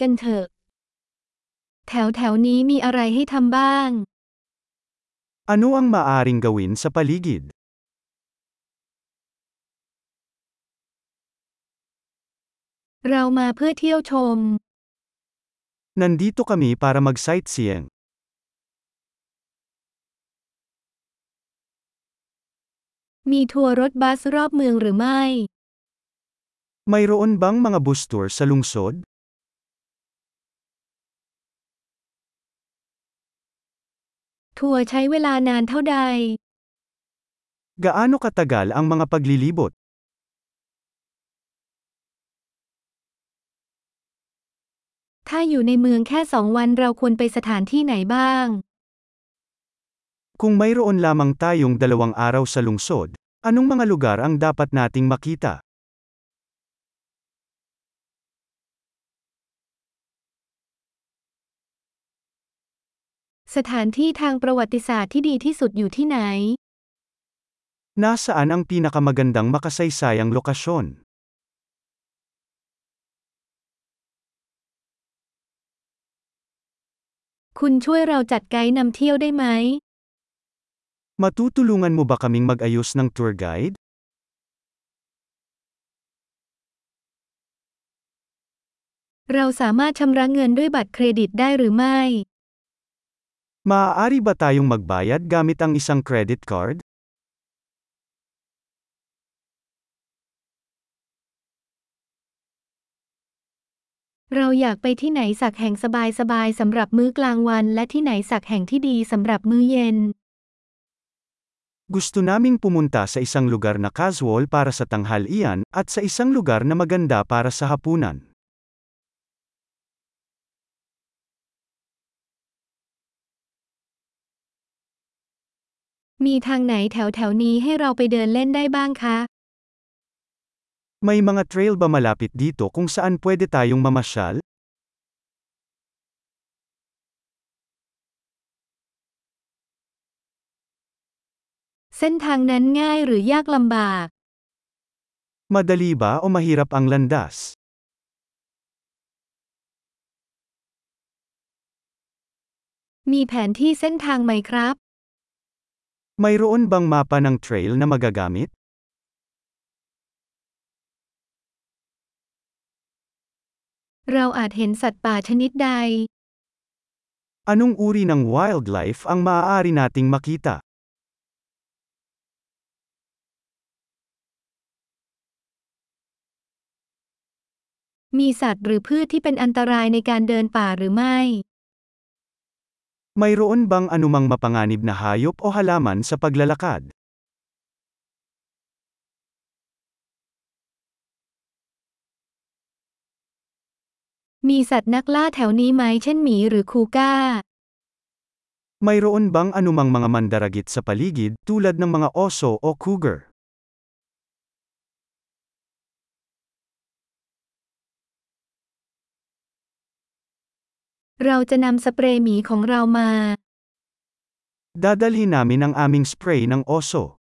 กันเถอะ แถวแถวนี้มีอะไรให้ทำบ้าง Ano ang maaring gawin sa paligid? เรามาเพื่อเที่ยวชม Nandito kami para mag-sightseeing. มีทัวร์รถบัสรอบเมืองหรือไม่ Mayroon bang mga bus tour sa lungsod? ทัวร์ใช้เวลานานเท่าใด Gaano katagal ang mga paglilibot? ถ้าอยู่ในเมืองแค่สองวันเราควรไปสถานที่ไหนบ้าง Kung mayroon lamang tayong dalawang araw sa lungsod, anong mga lugar ang dapat nating makita? สถานที่ทางประวัติศาสตร์ที่ดีที่สุดอยู่ที่ไหน Nasaan ang pinakamagandang makasaysayang lokasyon? Kun choy rao jat guide nam tiyo day mai? Matutulungan mo ba kaming mag-ayos ng tour guide? Rao samat chamra ngen doy bat kredit dai h รือไม่ Maaari ba tayong magbayad gamit ang isang credit card? Rao yak pai thi sak hang sabay sabay samrap mue klang wan la sak hang thi di samrap mue yen. Gusto naming pumunta sa isang lugar na casual para sa tanghalian at sa isang lugar na maganda para sa hapunan. มีทางไหนแถวแถวๆนี้ให้เราไปเดินเล่นได้บ้างคะ May mga trail ba malapit dito kung saan pwede tayong mamasyal? เส้นทางนั้นง่ายหรือยากลำบาก Madali ba o mahirap ang landas? มีแผนที่เส้นทางไหมครับ Mayroon bang mapa ng trail na magagamit? Anong uri ng wildlife ang maaari nating makita? มีสัตว์หรือพืชที่เป็นอันตรายในการเดินป่าหรือไม่ mayroon bang anumang mapanganib na hayop o halaman sa paglalakad? Mayroon bang anumang mga mandaragit sa paligid tulad ng mga oso o cougar? เราจะนำสเปรย์หมีของเรามา Dadalhin namin ang aming spray ng oso.